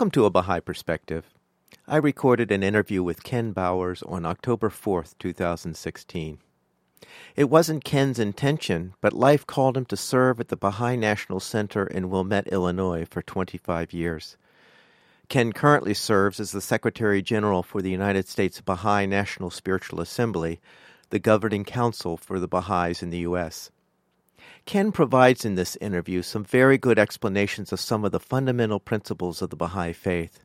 Welcome to A Baha'i Perspective. I recorded an interview with Ken Bowers on October 4th, 2016. It wasn't Ken's intention, but life called him to serve at the Baha'i National Center in Wilmette, Illinois for 25 years. Ken currently serves as the Secretary General for the United States Baha'i National Spiritual Assembly, the governing council for the Baha'is in the U.S. Ken provides in this interview some very good explanations of some of the fundamental principles of the Baha'i faith.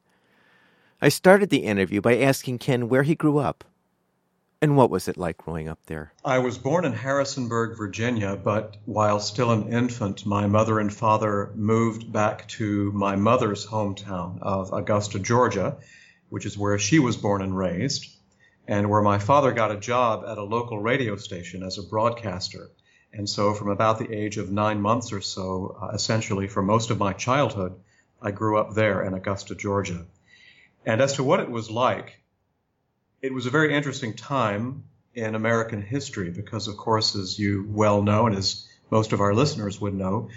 I started the interview by asking Ken where he grew up and what was it like growing up there? I was born in Harrisonburg, Virginia, but while still an infant, my mother and father moved back to my mother's hometown of Augusta, Georgia, which is where she was born and raised, and where my father got a job at a local radio station as a broadcaster. And so, from about the age of nine months or so, uh, essentially for most of my childhood, I grew up there in Augusta, Georgia. And as to what it was like, it was a very interesting time in American history because, of course, as you well know, and as most of our listeners would know,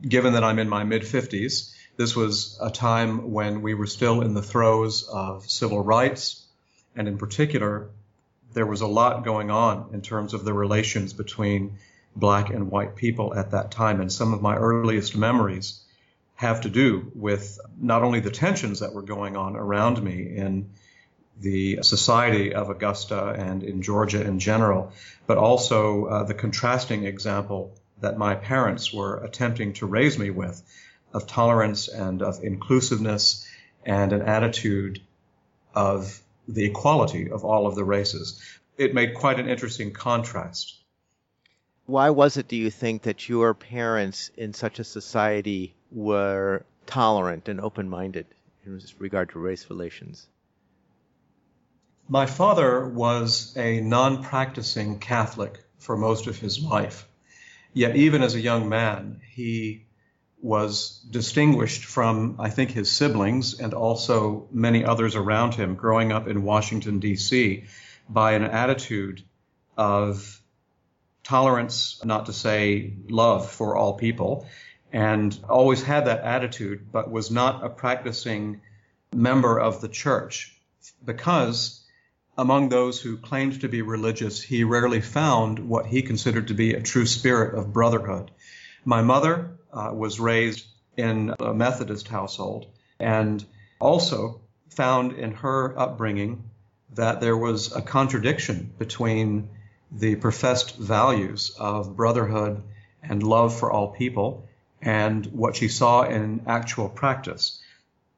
given that I'm in my mid 50s, this was a time when we were still in the throes of civil rights. And in particular, there was a lot going on in terms of the relations between black and white people at that time. And some of my earliest memories have to do with not only the tensions that were going on around me in the society of Augusta and in Georgia in general, but also uh, the contrasting example that my parents were attempting to raise me with of tolerance and of inclusiveness and an attitude of the equality of all of the races. It made quite an interesting contrast why was it, do you think, that your parents in such a society were tolerant and open minded in regard to race relations? My father was a non practicing Catholic for most of his life. Yet, even as a young man, he was distinguished from, I think, his siblings and also many others around him growing up in Washington, D.C., by an attitude of tolerance, not to say love for all people, and always had that attitude, but was not a practicing member of the church because among those who claimed to be religious, he rarely found what he considered to be a true spirit of brotherhood. My mother uh, was raised in a Methodist household and also found in her upbringing that there was a contradiction between the professed values of brotherhood and love for all people and what she saw in actual practice.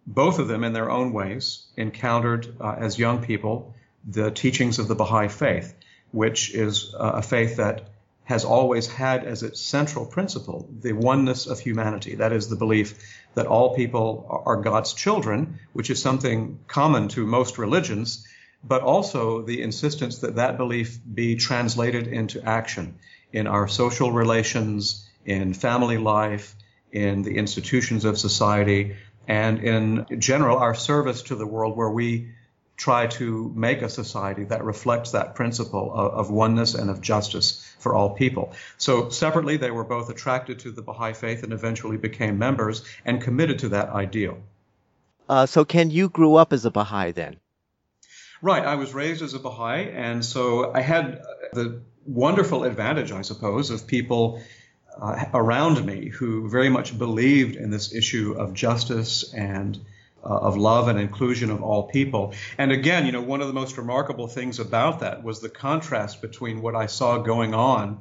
Both of them, in their own ways, encountered uh, as young people the teachings of the Baha'i faith, which is uh, a faith that has always had as its central principle the oneness of humanity. That is the belief that all people are God's children, which is something common to most religions, but also the insistence that that belief be translated into action in our social relations, in family life, in the institutions of society, and in general, our service to the world where we try to make a society that reflects that principle of, of, oneness and of justice for all people. So separately, they were both attracted to the Baha'i faith and eventually became members and committed to that ideal. Uh, so, Ken, you grew up as a Baha'i then? Right. I was raised as a Baha'i, and so I had the wonderful advantage, I suppose, of people uh, around me who very much believed in this issue of justice and uh, of love and inclusion of all people. And again, you know, one of the most remarkable things about that was the contrast between what I saw going on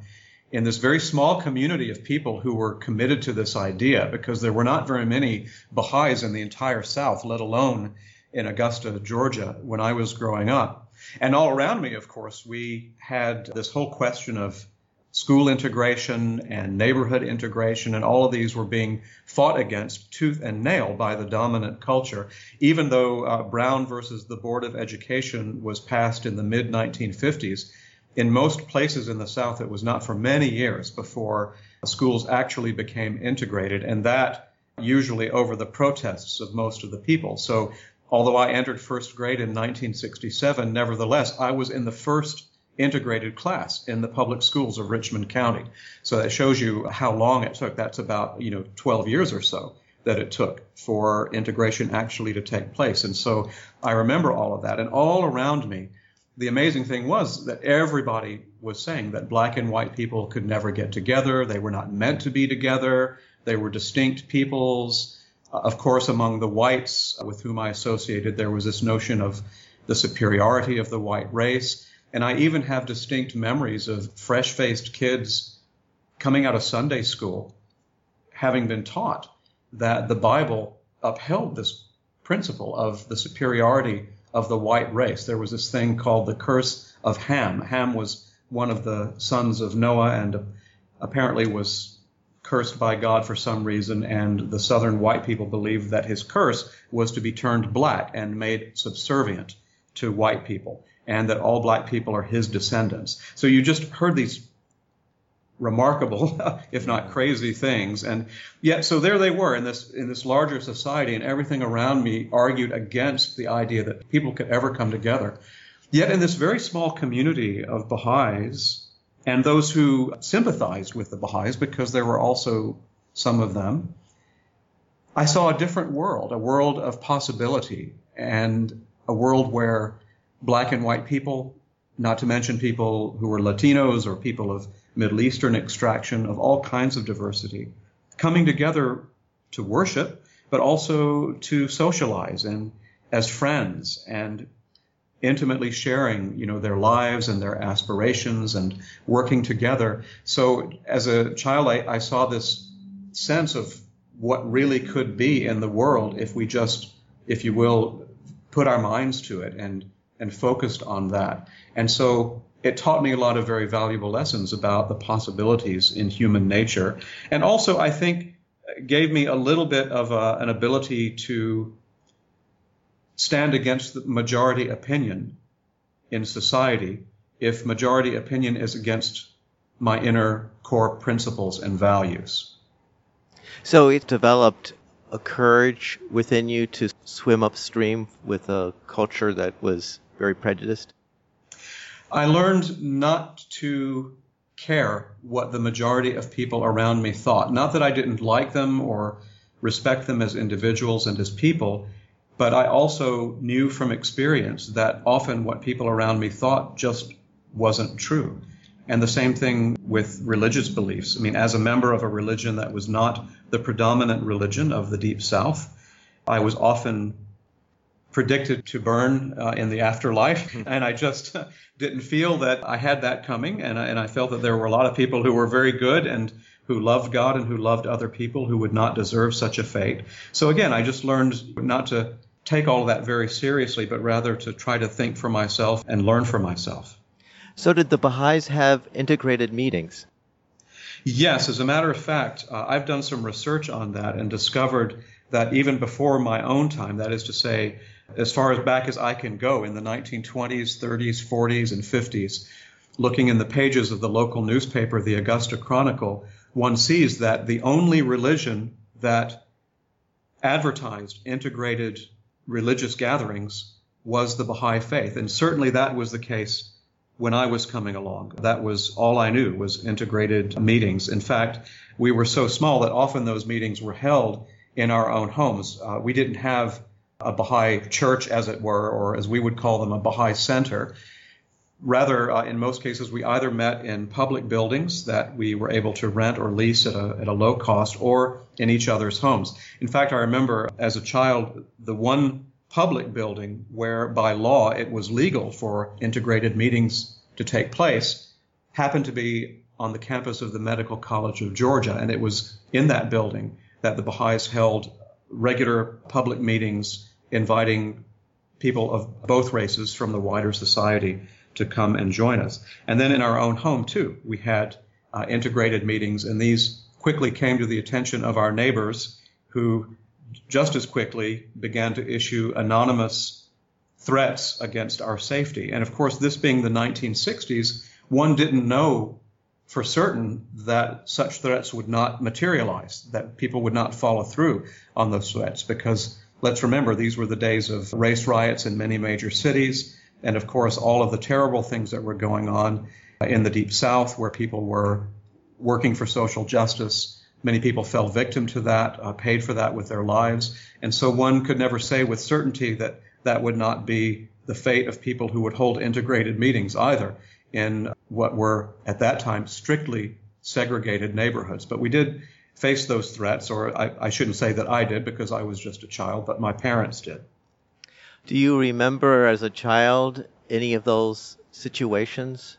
in this very small community of people who were committed to this idea, because there were not very many Baha'is in the entire South, let alone in Augusta, Georgia, when I was growing up. And all around me, of course, we had this whole question of school integration and neighborhood integration, and all of these were being fought against tooth and nail by the dominant culture. Even though uh, Brown versus the Board of Education was passed in the mid 1950s, in most places in the South, it was not for many years before schools actually became integrated, and that usually over the protests of most of the people. So, although I entered first grade in 1967, nevertheless, I was in the first integrated class in the public schools of Richmond County. So that shows you how long it took. That's about, you know, 12 years or so that it took for integration actually to take place. And so I remember all of that. And all around me, the amazing thing was that everybody was saying that black and white people could never get together. They were not meant to be together. They were distinct peoples. Of course, among the whites with whom I associated, there was this notion of the superiority of the white race. And I even have distinct memories of fresh faced kids coming out of Sunday school having been taught that the Bible upheld this principle of the superiority of the white race. There was this thing called the curse of Ham. Ham was one of the sons of Noah and apparently was cursed by God for some reason, and the southern white people believed that his curse was to be turned black and made subservient to white people and that all black people are his descendants. So you just heard these remarkable, if not crazy things. And yet, so there they were in this, in this larger society and everything around me argued against the idea that people could ever come together. Yet in this very small community of Baha'is and those who sympathized with the Baha'is, because there were also some of them, I saw a different world, a world of possibility and a world where black and white people, not to mention people who were Latinos or people of Middle Eastern extraction, of all kinds of diversity, coming together to worship, but also to socialize and as friends and intimately sharing, you know, their lives and their aspirations and working together. So as a child, I, I saw this sense of what really could be in the world if we just, if you will, put our minds to it and and focused on that. And so it taught me a lot of very valuable lessons about the possibilities in human nature. And also, I think, gave me a little bit of a, an ability to stand against the majority opinion in society if majority opinion is against my inner core principles and values. So it developed a courage within you to swim upstream with a culture that was very prejudiced? I learned not to care what the majority of people around me thought. Not that I didn't like them or respect them as individuals and as people, but I also knew from experience that often what people around me thought just wasn't true. And the same thing with religious beliefs. I mean, as a member of a religion that was not the predominant religion of the Deep South, I was often predicted to burn uh, in the afterlife. And I just didn't feel that I had that coming. And I, and I felt that there were a lot of people who were very good and who loved God and who loved other people who would not deserve such a fate. So again, I just learned not to take all of that very seriously, but rather to try to think for myself and learn for myself. So did the Baha'is have integrated meetings? Yes, as a matter of fact, uh, I've done some research on that and discovered that even before my own time, that is to say, as far as back as I can go in the 1920s, 30s, 40s, and 50s, looking in the pages of the local newspaper, the Augusta Chronicle, one sees that the only religion that advertised integrated religious gatherings was the Baha'i faith. And certainly that was the case when I was coming along. That was all I knew was integrated meetings. In fact, we were so small that often those meetings were held in our own homes. Uh, we didn't have a Baha'i church, as it were, or as we would call them, a Baha'i center. Rather, uh, in most cases, we either met in public buildings that we were able to rent or lease at a, at a low cost or in each other's homes. In fact, I remember as a child, the one public building where by law it was legal for integrated meetings to take place happened to be on the campus of the Medical College of Georgia. And it was in that building that the Baha'is held regular public meetings inviting people of both races from the wider society to come and join us. And then in our own home, too, we had uh, integrated meetings, and these quickly came to the attention of our neighbors who just as quickly began to issue anonymous threats against our safety. And of course, this being the 1960s, one didn't know for certain that such threats would not materialize, that people would not follow through on those threats, because let's remember these were the days of race riots in many major cities, and of course, all of the terrible things that were going on in the Deep South, where people were working for social justice. Many people fell victim to that, uh, paid for that with their lives. And so one could never say with certainty that that would not be the fate of people who would hold integrated meetings either in what were at that time strictly segregated neighborhoods. But we did face those threats, or I, I shouldn't say that I did because I was just a child, but my parents did. Do you remember as a child any of those situations?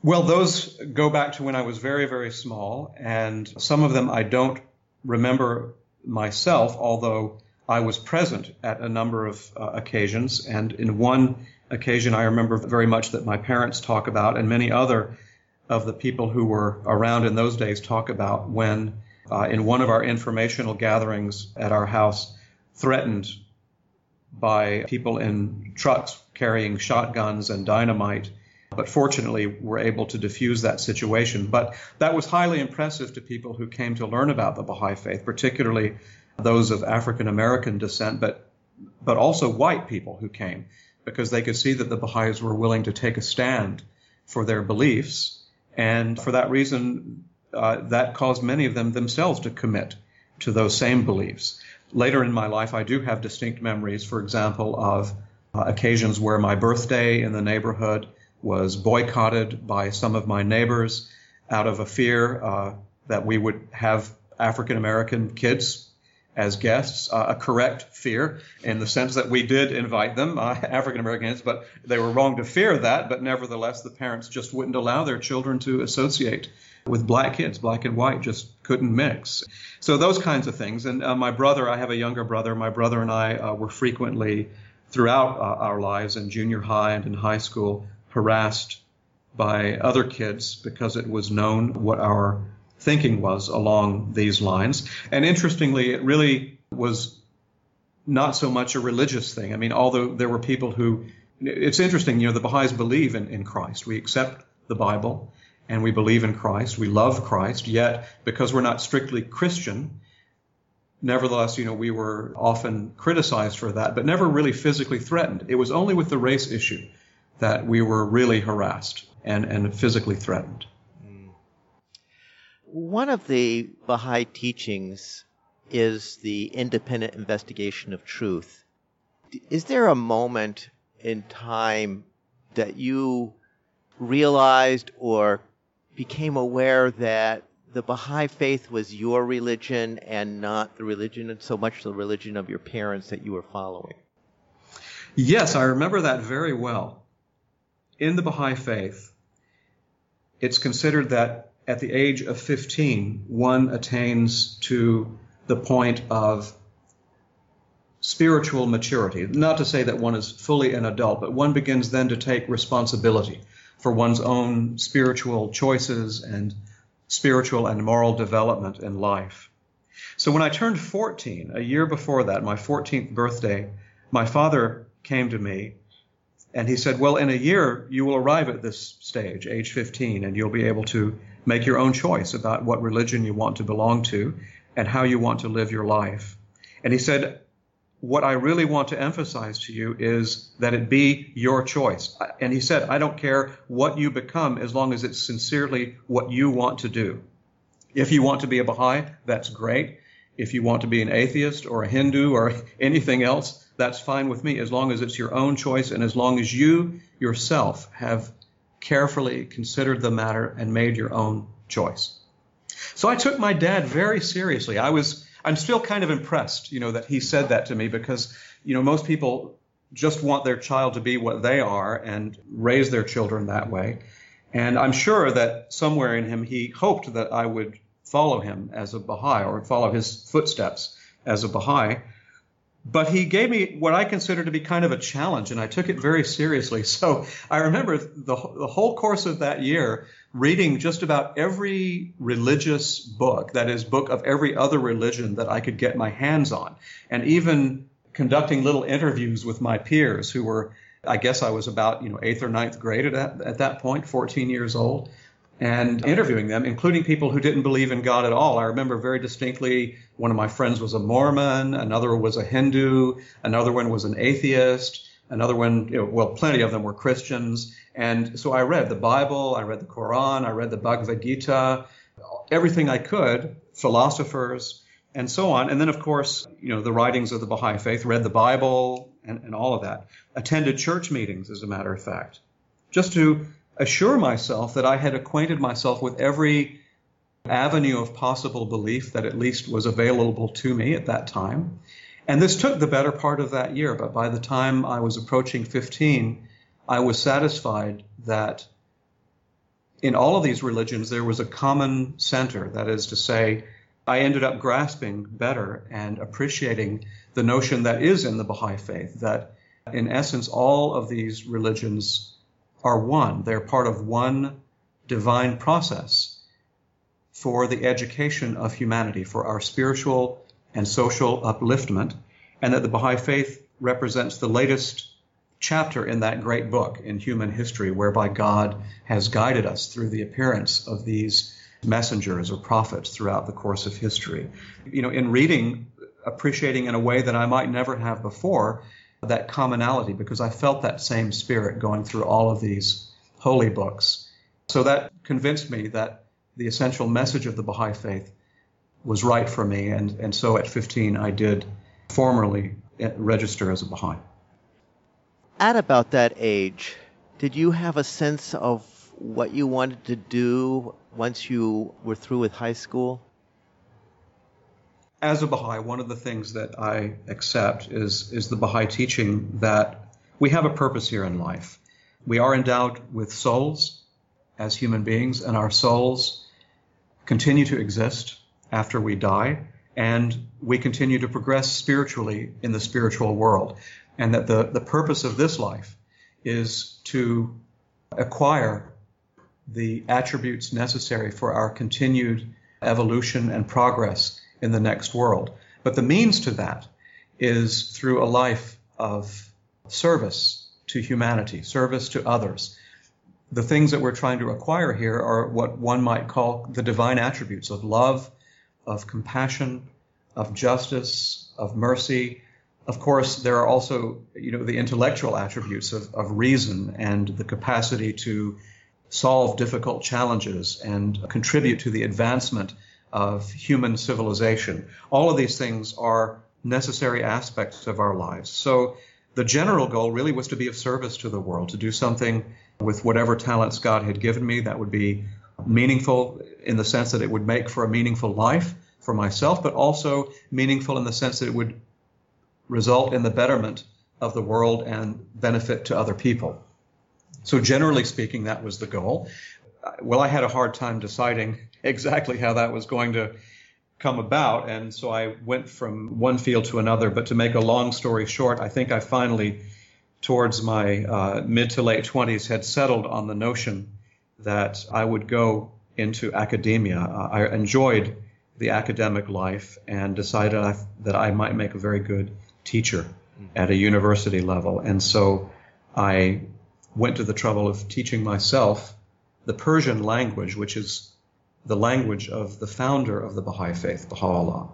Well, those go back to when I was very, very small, and some of them I don't remember myself, although I was present at a number of uh, occasions. And in one occasion, I remember very much that my parents talk about, and many other of the people who were around in those days talk about when, uh, in one of our informational gatherings at our house, threatened by people in trucks carrying shotguns and dynamite but fortunately were able to diffuse that situation. But that was highly impressive to people who came to learn about the Baha'i faith, particularly those of African American descent, but but also white people who came because they could see that the Baha'is were willing to take a stand for their beliefs, and for that reason, uh, that caused many of them themselves to commit to those same beliefs. Later in my life, I do have distinct memories, for example, of uh, occasions where my birthday in the neighborhood was boycotted by some of my neighbors out of a fear uh, that we would have African American kids as guests, uh, a correct fear in the sense that we did invite them, uh, African Americans, but they were wrong to fear that. But nevertheless, the parents just wouldn't allow their children to associate with black kids. Black and white just couldn't mix. So those kinds of things. And uh, my brother, I have a younger brother. My brother and I uh, were frequently throughout uh, our lives in junior high and in high school harassed by other kids because it was known what our thinking was along these lines. And interestingly, it really was not so much a religious thing. I mean, although there were people who, it's interesting, you know, the Baha'is believe in, in Christ. We accept the Bible and we believe in Christ. We love Christ. Yet, because we're not strictly Christian, nevertheless, you know, we were often criticized for that, but never really physically threatened. It was only with the race issue that we were really harassed and, and physically threatened. Mm. One of the Baha'i teachings is the independent investigation of truth. Is there a moment in time that you realized or became aware that the Baha'i faith was your religion and not the religion, and so much the religion of your parents that you were following? Yes, I remember that very well in the Baha'i faith, it's considered that at the age of 15, one attains to the point of spiritual maturity. Not to say that one is fully an adult, but one begins then to take responsibility for one's own spiritual choices and spiritual and moral development in life. So when I turned 14, a year before that, my 14th birthday, my father came to me and he said, Well, in a year, you will arrive at this stage, age 15, and you'll be able to make your own choice about what religion you want to belong to and how you want to live your life. And he said, What I really want to emphasize to you is that it be your choice. And he said, I don't care what you become as long as it's sincerely what you want to do. If you want to be a Baha'i, that's great. If you want to be an atheist or a Hindu or anything else, that's fine with me as long as it's your own choice and as long as you yourself have carefully considered the matter and made your own choice. So I took my dad very seriously. I was, I'm still kind of impressed, you know, that he said that to me because, you know, most people just want their child to be what they are and raise their children that way. And I'm sure that somewhere in him he hoped that I would follow him as a Baha'i or follow his footsteps as a Baha'i. But he gave me what I consider to be kind of a challenge, and I took it very seriously. So I remember the, the whole course of that year reading just about every religious book, that is, book of every other religion that I could get my hands on, and even conducting little interviews with my peers who were, I guess I was about, you know, eighth or ninth grade at, at that point, 14 years old and interviewing them, including people who didn't believe in God at all. I remember very distinctly one of my friends was a Mormon, another was a Hindu, another one was an atheist, another one, you know, well, plenty of them were Christians. And so I read the Bible, I read the Quran, I read the Bhagavad Gita, everything I could, philosophers, and so on. And then, of course, you know, the writings of the Baha'i faith, read the Bible and, and all of that. Attended church meetings, as a matter of fact, just to assure myself that I had acquainted myself with every avenue of possible belief that at least was available to me at that time. And this took the better part of that year, but by the time I was approaching 15, I was satisfied that in all of these religions there was a common center. That is to say, I ended up grasping better and appreciating the notion that is in the Baha'i faith that in essence all of these religions are one. They're part of one divine process for the education of humanity, for our spiritual and social upliftment, and that the Baha'i Faith represents the latest chapter in that great book in human history, whereby God has guided us through the appearance of these messengers or prophets throughout the course of history. You know, in reading, appreciating in a way that I might never have before that commonality because I felt that same spirit going through all of these holy books. So that convinced me that the essential message of the Baha'i faith was right for me. And, and so at 15, I did formally eh, register as a Baha'i. At about that age, did you have a sense of what you wanted to do once you were through with high school? As a Baha'i, one of the things that I accept is, is the Baha'i teaching that we have a purpose here in life. We are endowed with souls as human beings, and our souls continue to exist after we die, and we continue to progress spiritually in the spiritual world. And that the, the purpose of this life is to acquire the attributes necessary for our continued evolution and progress in the next world. But the means to that is through a life of service to humanity, service to others. The things that we're trying to acquire here are what one might call the divine attributes of love, of compassion, of justice, of mercy. Of course, there are also, you know, the intellectual attributes of, of reason and the capacity to solve difficult challenges and contribute to the advancement of human civilization. All of these things are necessary aspects of our lives. So the general goal really was to be of service to the world, to do something with whatever talents God had given me that would be meaningful in the sense that it would make for a meaningful life for myself, but also meaningful in the sense that it would result in the betterment of the world and benefit to other people. So generally speaking, that was the goal. Well, I had a hard time deciding exactly how that was going to come about. And so I went from one field to another. But to make a long story short, I think I finally, towards my uh, mid to late 20s, had settled on the notion that I would go into academia. Uh, I enjoyed the academic life and decided I, that I might make a very good teacher at a university level. And so I went to the trouble of teaching myself the Persian language, which is the language of the founder of the Baha'i faith, Baha'u'llah,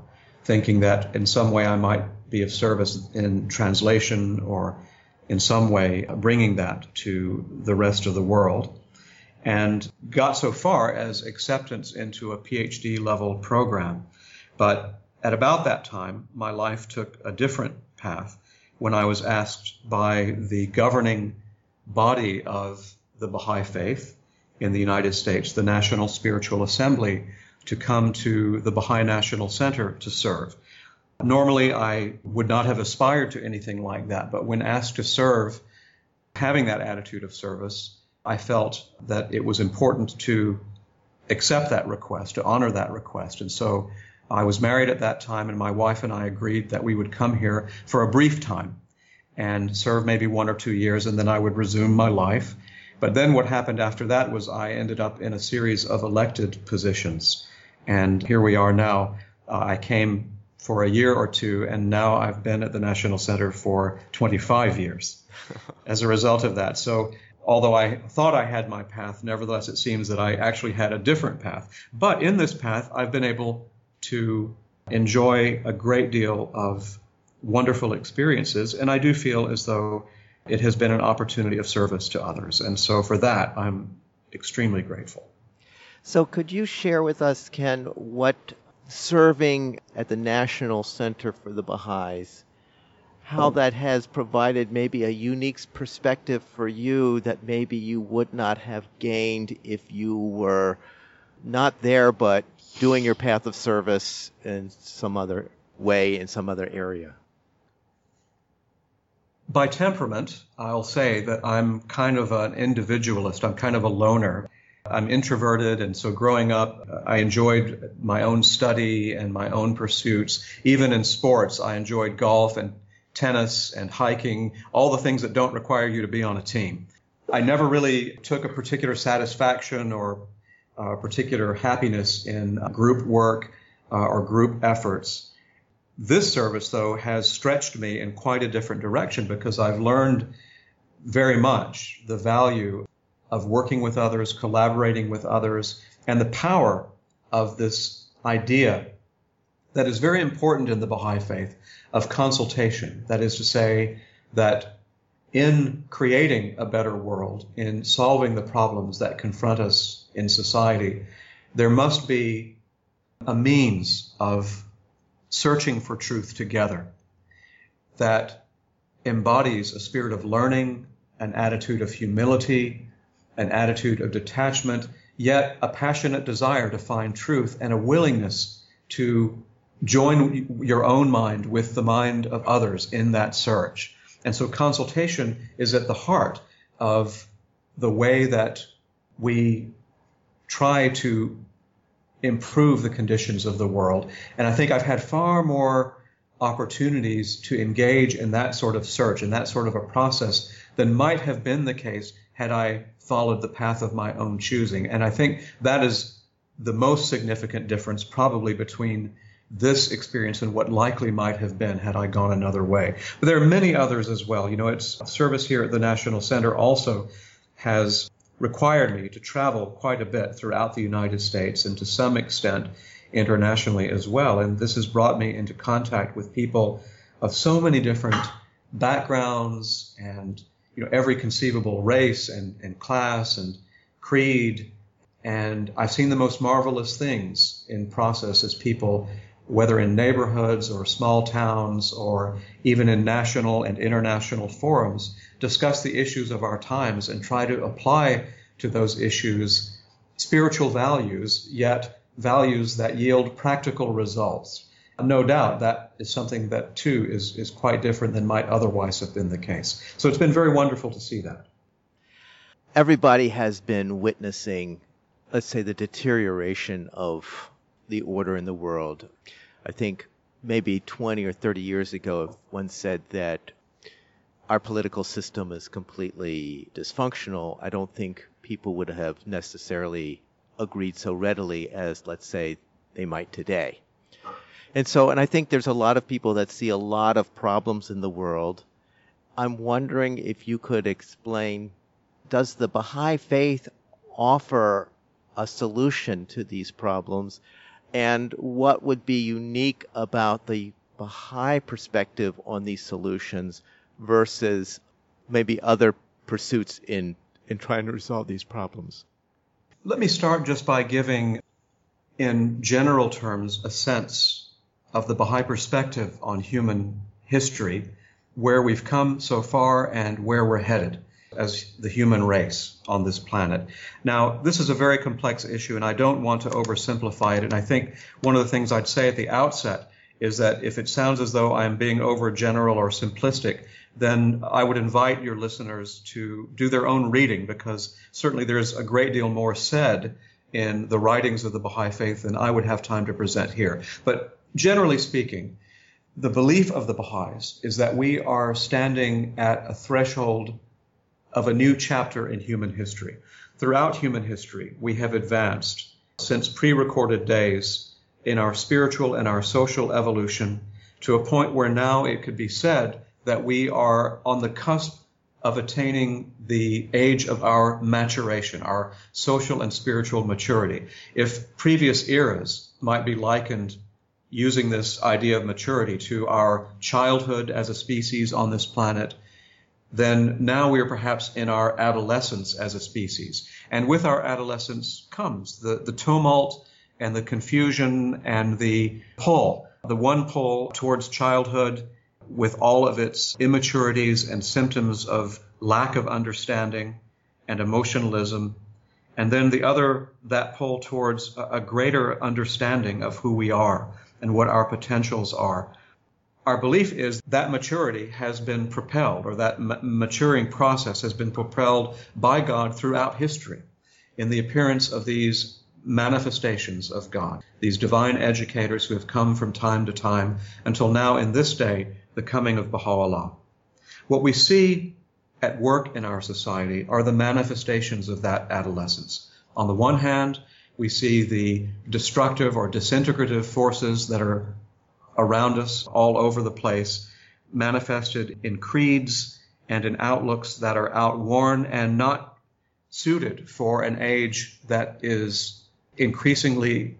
thinking that in some way I might be of service in translation or in some way bringing that to the rest of the world. And got so far as acceptance into a PhD level program. But at about that time, my life took a different path when I was asked by the governing body of the Baha'i faith in the United States, the National Spiritual Assembly, to come to the Baha'i National Center to serve. Normally, I would not have aspired to anything like that, but when asked to serve, having that attitude of service, I felt that it was important to accept that request, to honor that request. And so I was married at that time, and my wife and I agreed that we would come here for a brief time and serve maybe one or two years, and then I would resume my life. But then what happened after that was I ended up in a series of elected positions. And here we are now. Uh, I came for a year or two, and now I've been at the National Center for 25 years as a result of that. So, although I thought I had my path, nevertheless, it seems that I actually had a different path. But in this path, I've been able to enjoy a great deal of wonderful experiences, and I do feel as though it has been an opportunity of service to others. And so, for that, I'm extremely grateful. So, could you share with us, Ken, what serving at the National Center for the Baha'is, how oh. that has provided maybe a unique perspective for you that maybe you would not have gained if you were not there but doing your path of service in some other way in some other area? By temperament, I'll say that I'm kind of an individualist. I'm kind of a loner. I'm introverted, and so growing up, I enjoyed my own study and my own pursuits. Even in sports, I enjoyed golf and tennis and hiking, all the things that don't require you to be on a team. I never really took a particular satisfaction or a particular happiness in group work uh, or group efforts. This service, though, has stretched me in quite a different direction because I've learned very much the value of working with others, collaborating with others, and the power of this idea that is very important in the Baha'i faith of consultation. That is to say, that in creating a better world, in solving the problems that confront us in society, there must be a means of searching for truth together that embodies a spirit of learning, an attitude of humility, an attitude of detachment, yet a passionate desire to find truth and a willingness to join your own mind with the mind of others in that search. And so consultation is at the heart of the way that we try to improve the conditions of the world. And I think I've had far more opportunities to engage in that sort of search and that sort of a process than might have been the case had I followed the path of my own choosing. And I think that is the most significant difference probably between this experience and what likely might have been had I gone another way. But there are many others as well. You know, its service here at the National Center also has required me to travel quite a bit throughout the United States and to some extent internationally as well. And this has brought me into contact with people of so many different backgrounds and you know every conceivable race and, and class and creed and I've seen the most marvelous things in process as people, whether in neighborhoods or small towns or even in national and international forums, discuss the issues of our times and try to apply to those issues spiritual values, yet values that yield practical results no doubt that is something that too is, is quite different than might otherwise have been the case. So it's been very wonderful to see that. Everybody has been witnessing, let's say, the deterioration of the order in the world. I think maybe 20 or 30 years ago, one said that our political system is completely dysfunctional. I don't think people would have necessarily agreed so readily as, let's say, they might today. And so, and I think there's a lot of people that see a lot of problems in the world. I'm wondering if you could explain does the Baha'i faith offer a solution to these problems? And what would be unique about the Baha'i perspective on these solutions versus maybe other pursuits in, in trying to resolve these problems? Let me start just by giving, in general terms, a sense of the Baha'i perspective on human history, where we've come so far and where we're headed as the human race on this planet. Now, this is a very complex issue, and I don't want to oversimplify it. And I think one of the things I'd say at the outset is that if it sounds as though I'm being overgeneral or simplistic, then I would invite your listeners to do their own reading because certainly there's a great deal more said in the writings of the Baha'i faith than I would have time to present here. But generally speaking, the belief of the Baha'is is that we are standing at a threshold of a new chapter in human history. Throughout human history, we have advanced since pre recorded days in our spiritual and our social evolution to a point where now it could be said that we are on the cusp of attaining the age of our maturation, our social and spiritual maturity. If previous eras might be likened using this idea of maturity to our childhood as a species on this planet, then now we are perhaps in our adolescence as a species. And with our adolescence comes the, the tumult and the confusion and the pull. The one pull towards childhood with all of its immaturities and symptoms of lack of understanding and emotionalism. And then the other, that pull towards a, greater understanding of who we are and what our potentials are. Our belief is that maturity has been propelled, or that ma- maturing process has been propelled by God throughout history in the appearance of these manifestations of God, these divine educators who have come from time to time until now in this day, the coming of Baha'u'llah. What we see at work in our society are the manifestations of that adolescence. On the one hand, we see the destructive or disintegrative forces that are around us all over the place, manifested in creeds and in outlooks that are outworn and not suited for an age that is increasingly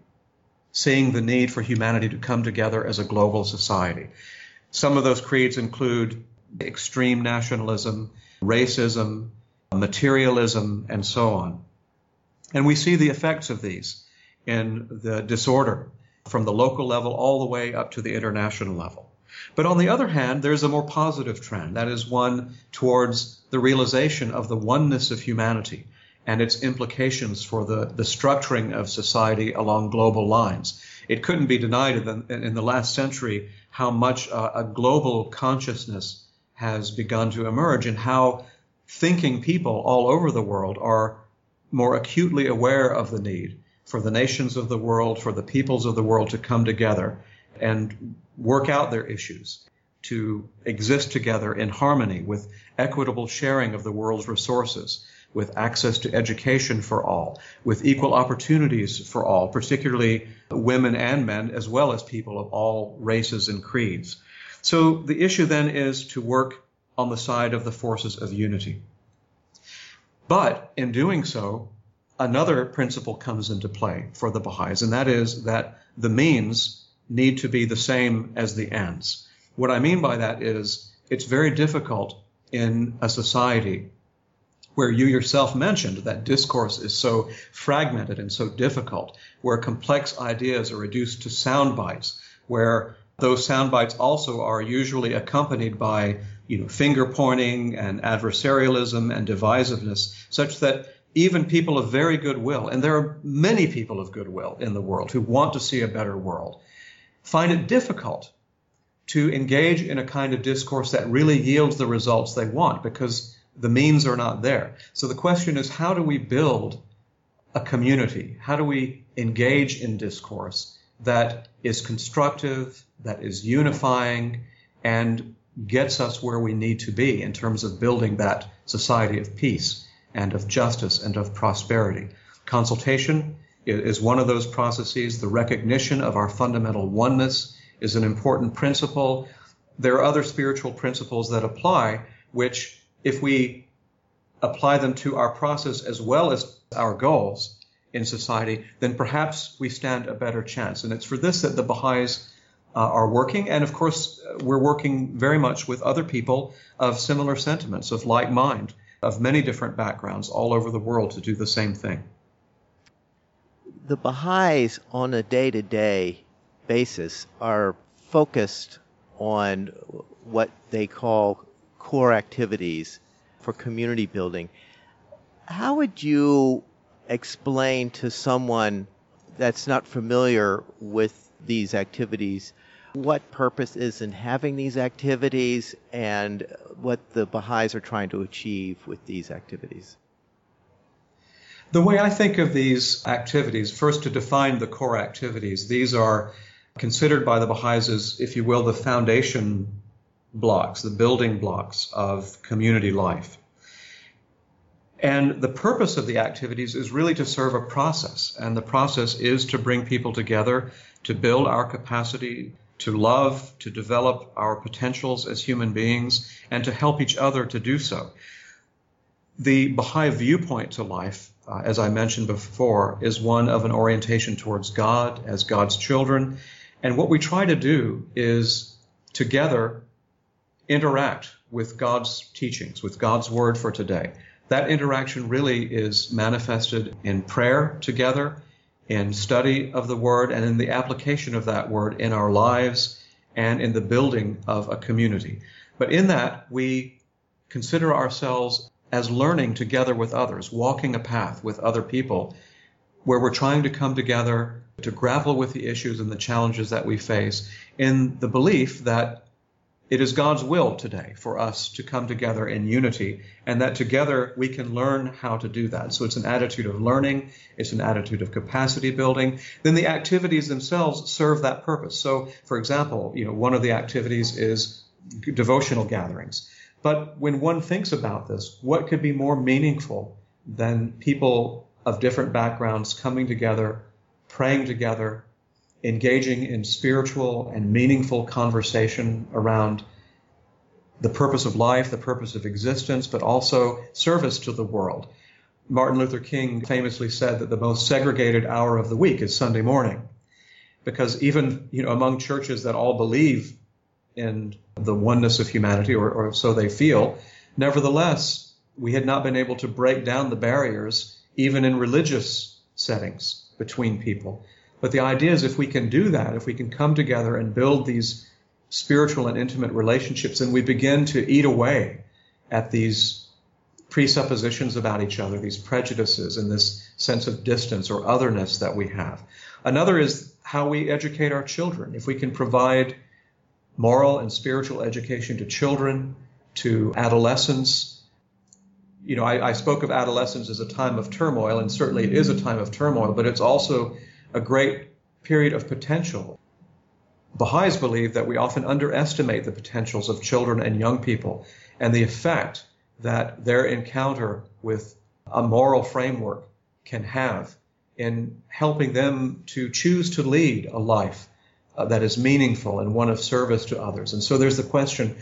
seeing the need for humanity to come together as a global society. Some of those creeds include extreme nationalism, racism, materialism, and so on. And we see the effects of these in the disorder from the local level all the way up to the international level. But on the other hand, there's a more positive trend. That is one towards the realization of the oneness of humanity and its implications for the, the structuring of society along global lines. It couldn't be denied that in the last century how much uh, a global consciousness has begun to emerge and how thinking people all over the world are more acutely aware of the need for the nations of the world, for the peoples of the world to come together and work out their issues, to exist together in harmony with equitable sharing of the world's resources, with access to education for all, with equal opportunities for all, particularly women and men, as well as people of all races and creeds. So the issue then is to work on the side of the forces of unity. But in doing so, another principle comes into play for the Baha'is, and that is that the means need to be the same as the ends. What I mean by that is it's very difficult in a society where you yourself mentioned that discourse is so fragmented and so difficult, where complex ideas are reduced to sound bites, where those sound bites also are usually accompanied by you know, finger pointing and adversarialism and divisiveness, such that even people of very good will, and there are many people of goodwill in the world who want to see a better world, find it difficult to engage in a kind of discourse that really yields the results they want because the means are not there. So the question is how do we build a community? How do we engage in discourse that is constructive, that is unifying, and gets us where we need to be in terms of building that society of peace? and of justice and of prosperity. Consultation is one of those processes. The recognition of our fundamental oneness is an important principle. There are other spiritual principles that apply, which, if we apply them to our process as well as our goals in society, then perhaps we stand a better chance. And it's for this that the Baha'is uh, are working. And of course, we're working very much with other people of similar sentiments, of like mind of many different backgrounds all over the world to do the same thing. The Baha'is, on a day to day basis, are focused on what they call core activities for community building. How would you explain to someone that's not familiar with these activities what purpose is in having these activities and what the Baha'is are trying to achieve with these activities? The way I think of these activities, first to define the core activities, these are considered by the Baha'is as, if you will, the foundation blocks, the building blocks of community life. And the purpose of the activities is really to serve a process. And the process is to bring people together, to build our capacity to love, to develop our potentials as human beings, and to help each other to do so. The Baha'i viewpoint to life uh, as I mentioned before, is one of an orientation towards God as God's children. And what we try to do is together interact with God's teachings, with God's word for today. That interaction really is manifested in prayer together, in study of the word, and in the application of that word in our lives and in the building of a community. But in that, we consider ourselves as learning together with others, walking a path with other people, where we're trying to come together to grapple with the issues and the challenges that we face in the belief that it is God's will today for us to come together in unity and that together we can learn how to do that. So it's an attitude of learning, it's an attitude of capacity building. Then the activities themselves serve that purpose. So for example, you know, one of the activities is devotional gatherings. But when one thinks about this, what could be more meaningful than people of different backgrounds coming together, praying together, engaging in spiritual and meaningful conversation around the purpose of life, the purpose of existence, but also service to the world. Martin Luther King famously said that the most segregated hour of the week is Sunday morning. Because even, you know, among churches that all believe in the oneness of humanity, or, or so they feel. Nevertheless, we had not been able to break down the barriers, even in religious settings, between people. But the idea is if we can do that, if we can come together and build these spiritual and intimate relationships, and we begin to eat away at these presuppositions about each other, these prejudices, and this sense of distance or otherness that we have. Another is how we educate our children. If we can provide moral and spiritual education to children, to adolescents. You know, I, I, spoke of adolescence as a time of turmoil, and certainly it is a time of turmoil, but it's also a great period of potential. Baha'is believe that we often underestimate the potentials of children and young people and the effect that their encounter with a moral framework can have in helping them to choose to lead a life uh, that is meaningful and one of service to others. And so there's the question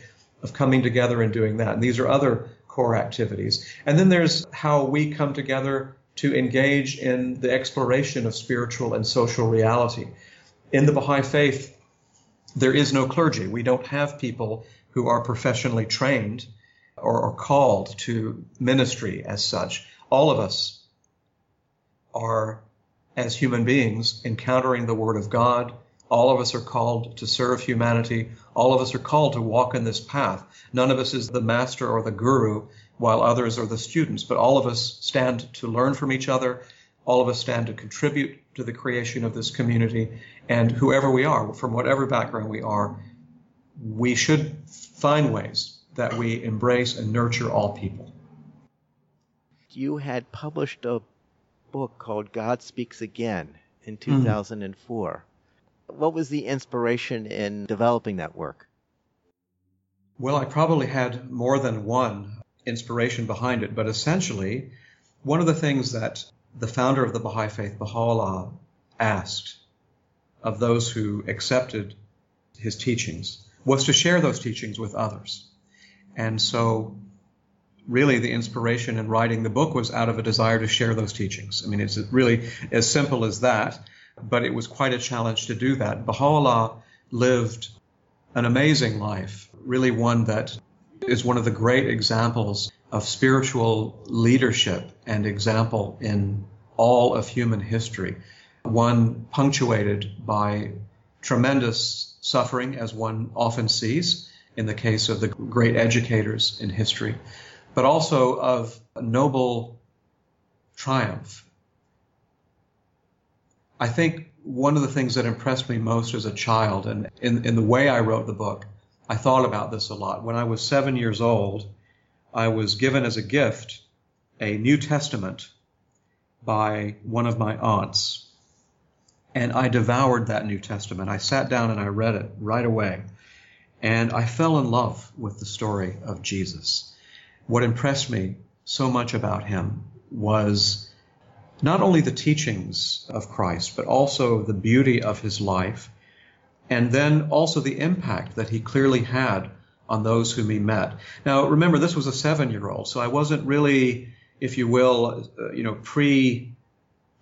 of coming together and doing that. And these are other core activities. And then there's how we come together to engage in the exploration of spiritual and social reality. In the Baha'i faith, there is no clergy. We don't have people who are professionally trained or, or called to ministry as such. All of us are, as human beings, encountering the Word of God all of us are called to serve humanity. All of us are called to walk in this path. None of us is the master or the guru, while others are the students, but all of us stand to learn from each other. All of us stand to contribute to the creation of this community. And whoever we are, from whatever background we are, we should find ways that we embrace and nurture all people. You had published a book called God Speaks Again in 2004. Mm. What was the inspiration in developing that work? Well, I probably had more than one inspiration behind it, but essentially, one of the things that the founder of the Baha'i Faith, Baha'u'llah, asked of those who accepted his teachings was to share those teachings with others. And so, really, the inspiration in writing the book was out of a desire to share those teachings. I mean, it's really as simple as that but it was quite a challenge to do that. Baha'u'llah lived an amazing life, really one that is one of the great examples of spiritual leadership and example in all of human history. One punctuated by tremendous suffering, as one often sees in the case of the great educators in history, but also of noble triumph I think one of the things that impressed me most as a child, and in, in the way I wrote the book, I thought about this a lot. When I was seven years old, I was given as a gift a New Testament by one of my aunts. And I devoured that New Testament. I sat down and I read it right away. And I fell in love with the story of Jesus. What impressed me so much about him was not only the teachings of Christ, but also the beauty of his life, and then also the impact that he clearly had on those whom he met. Now, remember, this was a seven year old, so I wasn't really, if you will, uh, you know, pre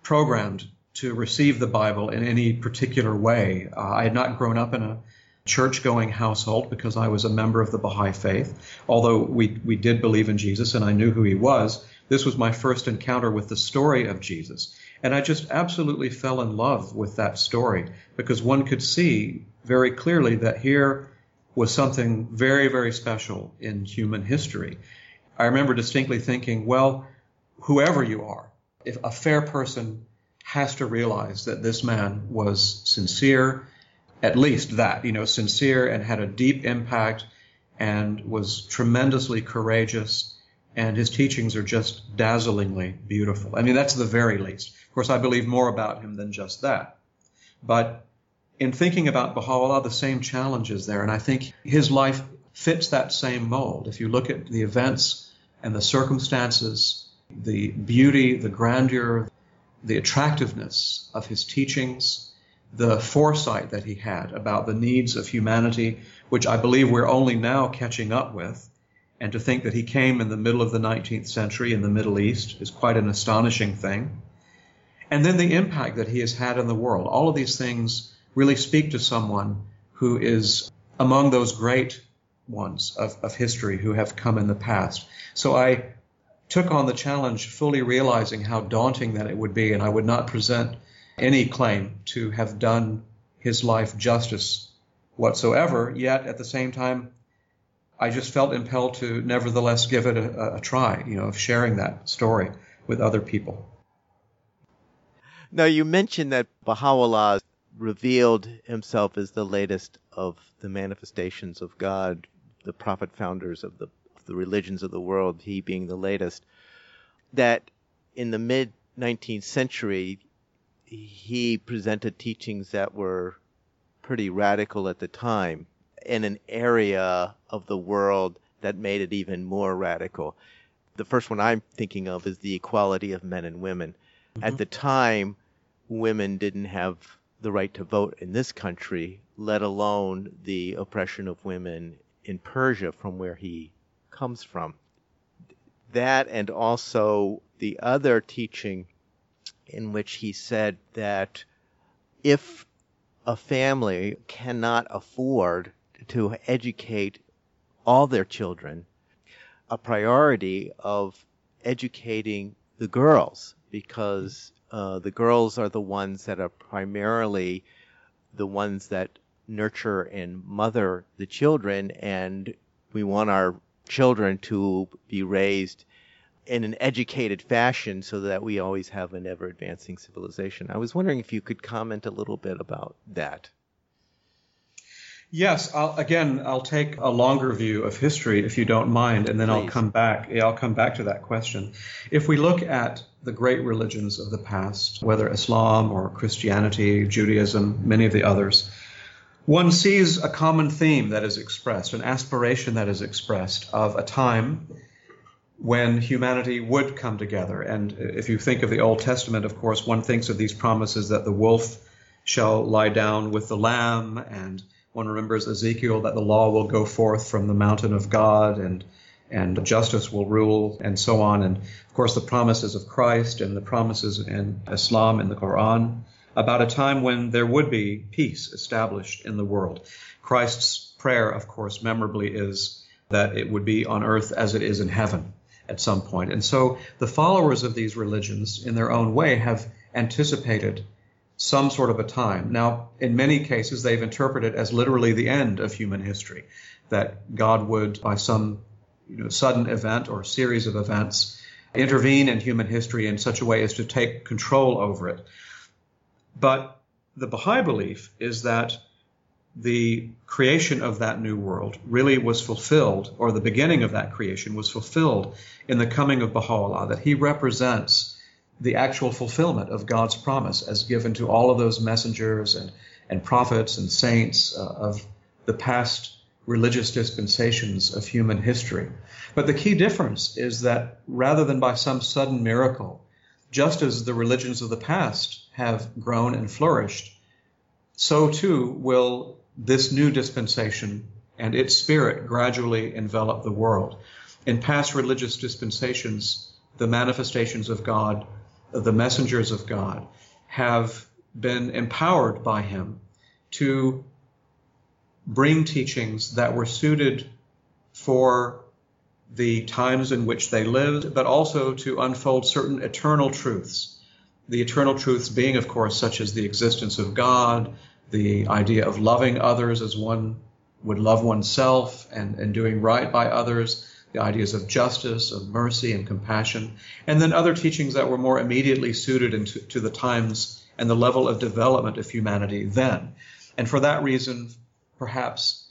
programmed to receive the Bible in any particular way. Uh, I had not grown up in a church going household because I was a member of the Baha'i faith. Although we, we did believe in Jesus and I knew who he was, this was my first encounter with the story of Jesus. And I just absolutely fell in love with that story because one could see very clearly that here was something very, very special in human history. I remember distinctly thinking, well, whoever you are, if a fair person has to realize that this man was sincere, at least that, you know, sincere and had a deep impact and was tremendously courageous. And his teachings are just dazzlingly beautiful. I mean, that's the very least. Of course, I believe more about him than just that. But in thinking about Baha'u'llah, the same challenge is there. And I think his life fits that same mold. If you look at the events and the circumstances, the beauty, the grandeur, the attractiveness of his teachings, the foresight that he had about the needs of humanity, which I believe we're only now catching up with. And to think that he came in the middle of the 19th century in the Middle East is quite an astonishing thing. And then the impact that he has had in the world. All of these things really speak to someone who is among those great ones of, of history who have come in the past. So I took on the challenge fully realizing how daunting that it would be, and I would not present any claim to have done his life justice whatsoever, yet at the same time, I just felt impelled to nevertheless give it a, a try, you know, of sharing that story with other people. Now, you mentioned that Baha'u'llah revealed himself as the latest of the manifestations of God, the prophet founders of the the religions of the world, he being the latest, that in the mid 19th century, he presented teachings that were pretty radical at the time in an area of the world that made it even more radical. The first one I'm thinking of is the equality of men and women. Mm-hmm. At the time, women didn't have the right to vote in this country, let alone the oppression of women in Persia from where he comes from. That and also the other teaching in which he said that if a family cannot afford to educate all their children, a priority of educating the girls because uh, the girls are the ones that are primarily the ones that nurture and mother the children, and we want our children to be raised in an educated fashion so that we always have an ever advancing civilization. I was wondering if you could comment a little bit about that. Yes, I'll, again, I'll take a longer view of history if you don't mind, and then Please. I'll come back. Yeah, I'll come back to that question. If we look at the great religions of the past, whether Islam or Christianity, Judaism, many of the others, one sees a common theme that is expressed, an aspiration that is expressed of a time when humanity would come together. And if you think of the Old Testament, of course, one thinks of these promises that the wolf shall lie down with the lamb, and one remembers Ezekiel that the law will go forth from the mountain of God and and justice will rule and so on. And of course, the promises of Christ and the promises in Islam in the Quran about a time when there would be peace established in the world. Christ's prayer, of course, memorably is that it would be on earth as it is in heaven at some point. And so the followers of these religions, in their own way, have anticipated some sort of a time. Now, in many cases, they've interpreted as literally the end of human history, that God would, by some you know, sudden event or series of events, intervene in human history in such a way as to take control over it. But the Baha'i belief is that the creation of that new world really was fulfilled, or the beginning of that creation was fulfilled in the coming of Baha'u'llah, that he represents the actual fulfillment of God's promise as given to all of those messengers and, and prophets and saints uh, of the past religious dispensations of human history. But the key difference is that rather than by some sudden miracle, just as the religions of the past have grown and flourished, so too will this new dispensation and its spirit gradually envelop the world. In past religious dispensations, the manifestations of God, the messengers of God, have been empowered by Him to bring teachings that were suited for the times in which they lived, but also to unfold certain eternal truths. The eternal truths being, of course, such as the existence of God, the idea of loving others as one would love oneself and, and doing right by others, the ideas of justice, of mercy, and compassion, and then other teachings that were more immediately suited into, to the times and the level of development of humanity then. And for that reason, perhaps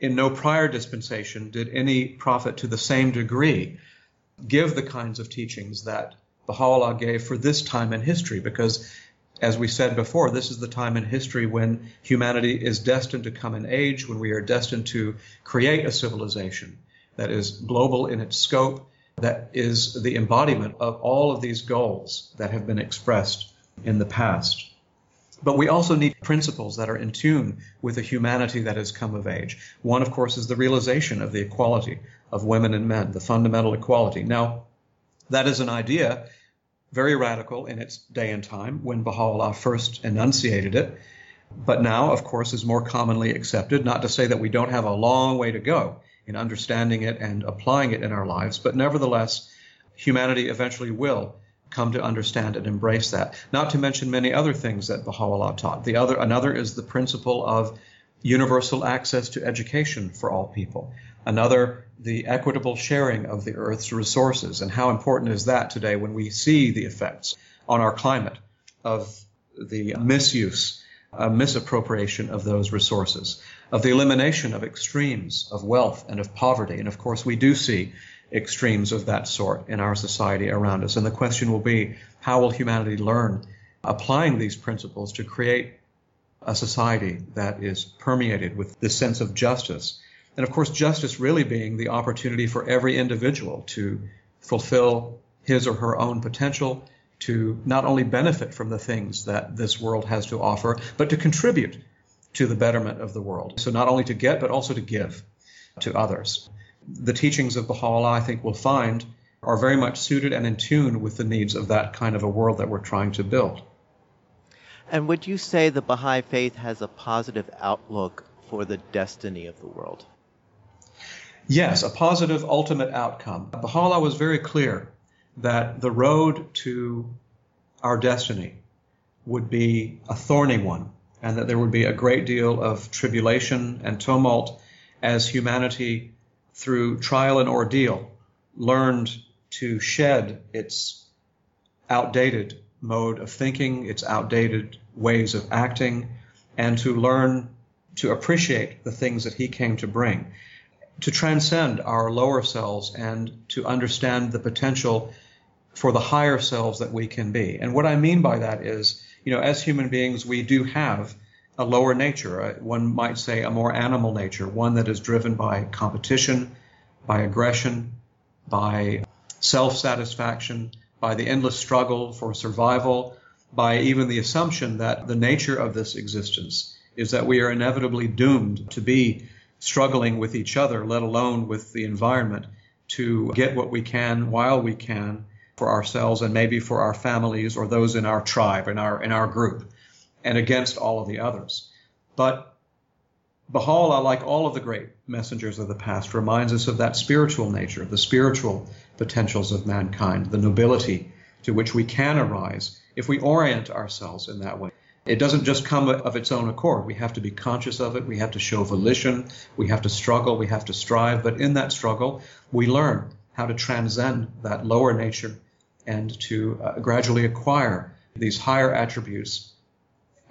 in no prior dispensation did any prophet to the same degree give the kinds of teachings that Baha'u'llah gave for this time in history, because as we said before, this is the time in history when humanity is destined to come in age, when we are destined to create a civilization that is global in its scope, that is the embodiment of all of these goals that have been expressed in the past. But we also need principles that are in tune with the humanity that has come of age. One, of course, is the realization of the equality of women and men, the fundamental equality. Now, that is an idea very radical in its day and time when Baha'u'llah first enunciated it, but now, of course, is more commonly accepted. Not to say that we don't have a long way to go in understanding it and applying it in our lives, but nevertheless, humanity eventually will come to understand and embrace that. Not to mention many other things that Baha'u'llah taught. The other, another is the principle of universal access to education for all people. Another, the equitable sharing of the Earth's resources. And how important is that today when we see the effects on our climate of the misuse, uh, misappropriation of those resources, of the elimination of extremes of wealth and of poverty. And of course, we do see extremes of that sort in our society around us. And the question will be how will humanity learn applying these principles to create a society that is permeated with this sense of justice and of course, justice really being the opportunity for every individual to fulfill his or her own potential, to not only benefit from the things that this world has to offer, but to contribute to the betterment of the world. So not only to get, but also to give to others. The teachings of Baha'u'llah, I think, will find are very much suited and in tune with the needs of that kind of a world that we're trying to build. And would you say the Baha'i faith has a positive outlook for the destiny of the world? Yes, a positive ultimate outcome. Baha'u'llah was very clear that the road to our destiny would be a thorny one, and that there would be a great deal of tribulation and tumult as humanity, through trial and ordeal, learned to shed its outdated mode of thinking, its outdated ways of acting, and to learn to appreciate the things that he came to bring to transcend our lower selves and to understand the potential for the higher selves that we can be. And what I mean by that is, you know, as human beings, we do have a lower nature, uh, one might say a more animal nature, one that is driven by competition, by aggression, by self satisfaction, by the endless struggle for survival, by even the assumption that the nature of this existence is that we are inevitably doomed to be struggling with each other, let alone with the environment, to get what we can while we can for ourselves and maybe for our families or those in our tribe, in our in our group, and against all of the others. But Baha'u'llah, like all of the great messengers of the past, reminds us of that spiritual nature, the spiritual potentials of mankind, the nobility to which we can arise if we orient ourselves in that way. It doesn't just come of its own accord. We have to be conscious of it. We have to show volition. We have to struggle. We have to strive. But in that struggle, we learn how to transcend that lower nature and to uh, gradually acquire these higher attributes.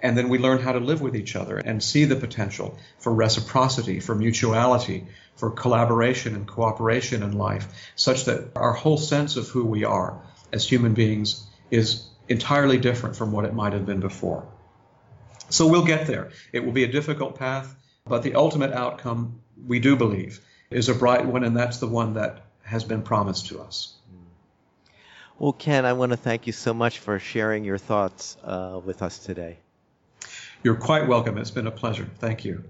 And then we learn how to live with each other and see the potential for reciprocity, for mutuality, for collaboration and cooperation in life, such that our whole sense of who we are as human beings is entirely different from what it might have been before. So we'll get there. It will be a difficult path, but the ultimate outcome, we do believe, is a bright one, and that's the one that has been promised to us. Well, Ken, I want to thank you so much for sharing your thoughts uh, with us today. You're quite welcome. It's been a pleasure. Thank you.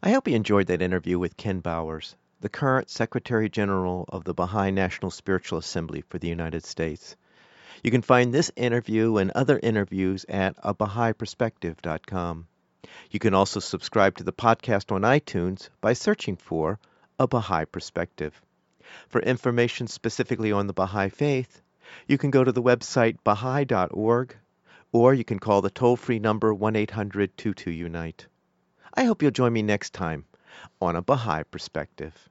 I hope you enjoyed that interview with Ken Bowers, the current Secretary General of the Baha'i National Spiritual Assembly for the United States. You can find this interview and other interviews at abahaiperspective.com. You can also subscribe to the podcast on iTunes by searching for A Baha'i Perspective. For information specifically on the Baha'i Faith, you can go to the website baha'i.org or you can call the toll free number 1 800 22 Unite. I hope you'll join me next time on A Baha'i Perspective.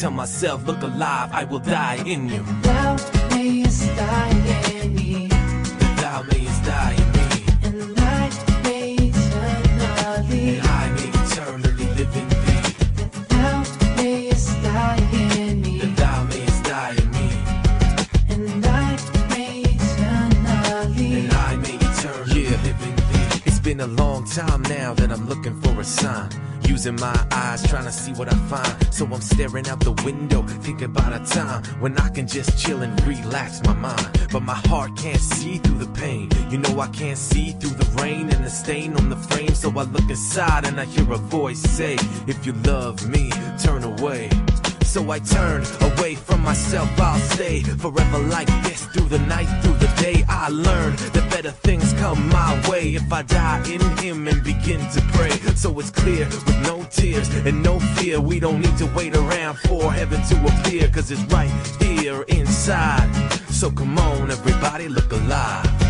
tell myself, look alive, I will die in you. can't see through the pain. You know I can't see through the rain and the stain on the frame. So I look inside and I hear a voice say, If you love me, turn away. So I turn away from myself, I'll stay forever like this through the night, through the day. I learn that better things come my way if I die in Him and begin to pray. So it's clear with no tears and no fear, we don't need to wait around for heaven to appear, cause it's right here inside so come on, everybody, look alive.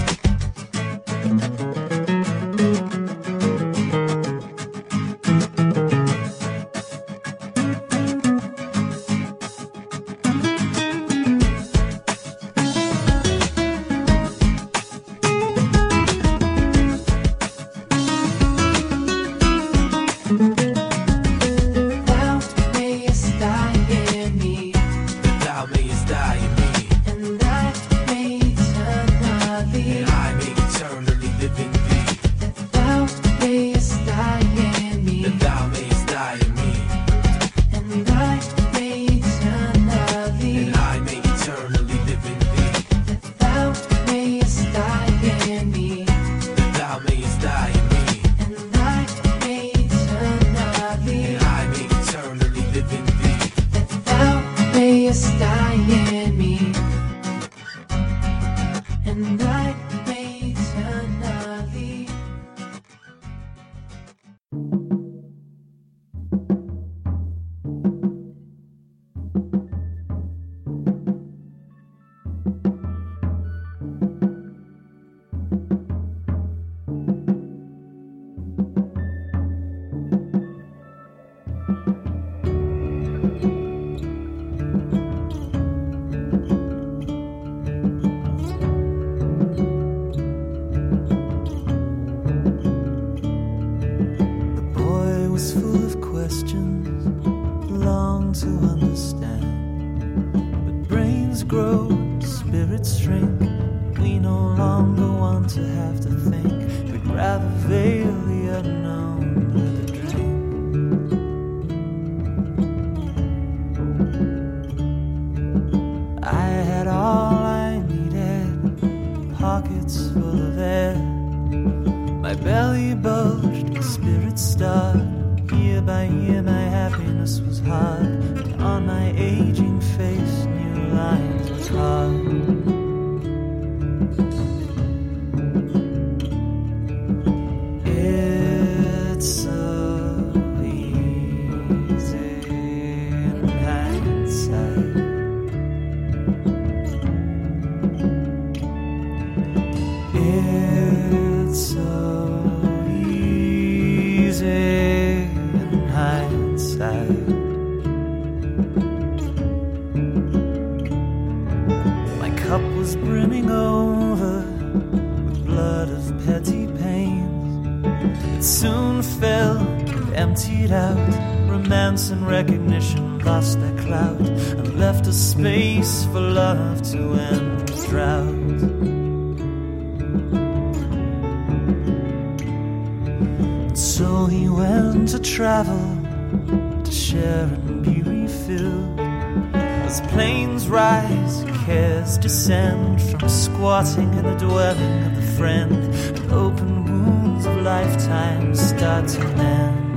As planes rise, cares descend from squatting in the dwelling of the friend, and open wounds of lifetime start to mend.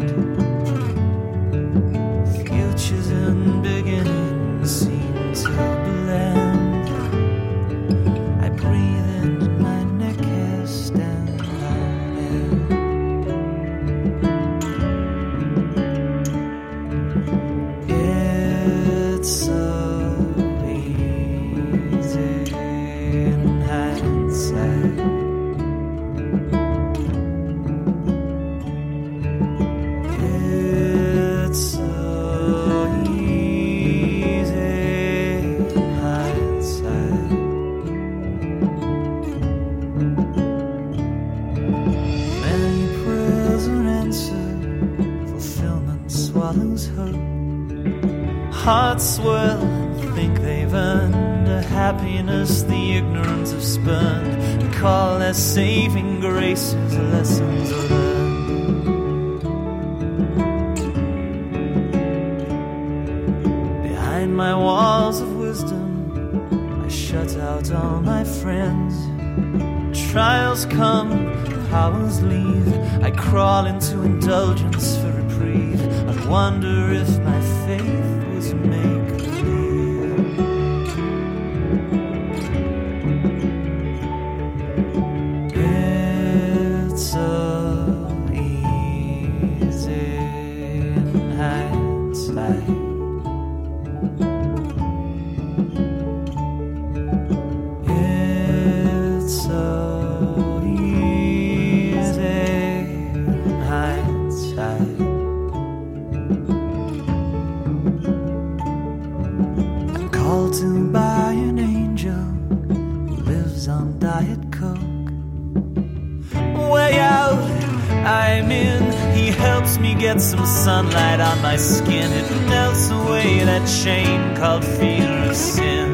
Sunlight on my skin. It melts away that chain called fear of sin.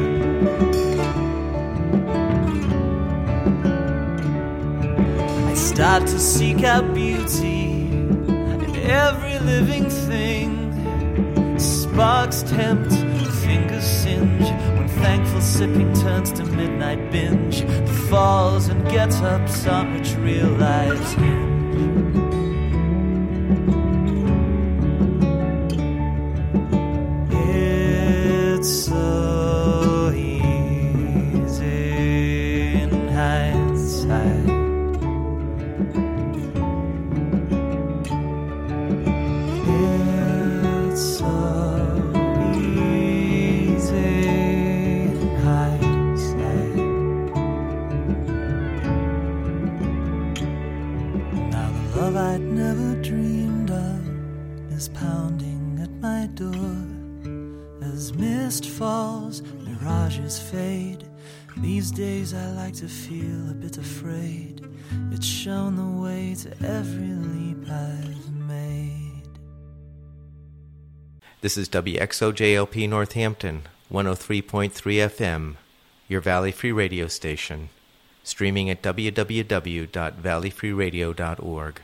I start to seek out beauty in every living thing. Sparks tempt, fingers singe when thankful sipping turns to midnight binge. The falls and get ups on which real to feel a bit afraid. It's shown the way to every leap I've made. This is WXOJLP Northampton, 103.3 FM, your Valley Free Radio station, streaming at www.valleyfreeradio.org.